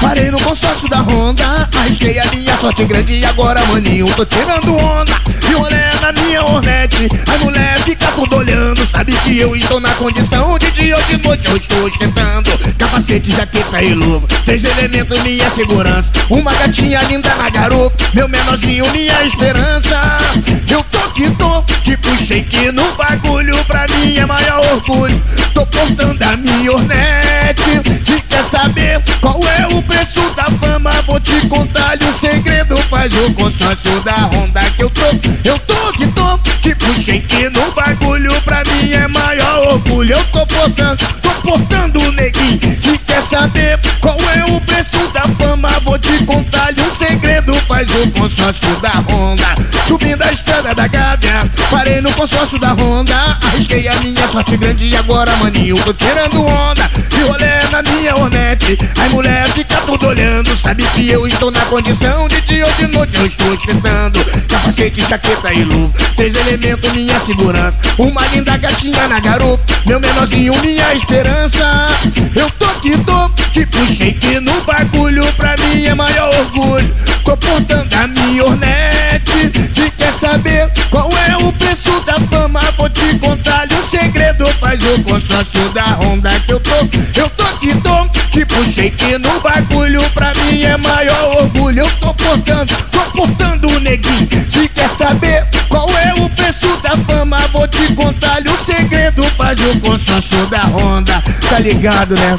Parei no consórcio da Honda. Arrisquei a linha, sorte grande e agora, maninho, tô tirando onda. E olé na minha Hornet. As mulher fica tudo olhando. Sabe que eu estou na condição de dia ou de noite Eu estou ostentando. Capacete, jaqueta e luva. Três elementos, minha segurança. Uma gatinha linda na garupa. Meu menorzinho, minha esperança. Eu tô que tô, tipo shake no bagulho. Pra mim é maior orgulho. Tô portando a minha Hornet. Se quer saber qual é o preço da fama. Vou te contar um segredo Faz o consórcio da Honda que eu tô. Eu tô que tô, tipo shake no bagulho. Pra mim é maior orgulho. Eu tô portando, tô portando o neguinho. Se quer saber qual é o preço da fama Vou te contar um segredo. Faz o consórcio da Honda. Subindo a estrada da Gávea Parei no consórcio da Honda. Arrisquei a minha sorte grande. E agora, maninho, tô tirando onda. E olé na minha Hornet As mulher fica tudo olhando. Sabe que eu estou na condição de dia ou de noite Eu estou ostentando Capacete, jaqueta e luva. Três elementos, minha segurança. Uma linda gatinha na garupa. Meu menorzinho, minha esperança. Eu tô que tô, tipo shake no bagulho. Pra mim é maior orgulho. Tô portando a minha Hornet Se quer saber qual é o preço da fama Vou te contar. Um segredo Faz o consórcio da Honda que eu tô tipo shake no bagulho Pra mim é maior orgulho. Eu tô portando, tô portando o neguinho. Se quer saber qual é o preço da fama Vou te contar. Um segredo Faz o consórcio da Honda Tá ligado, né?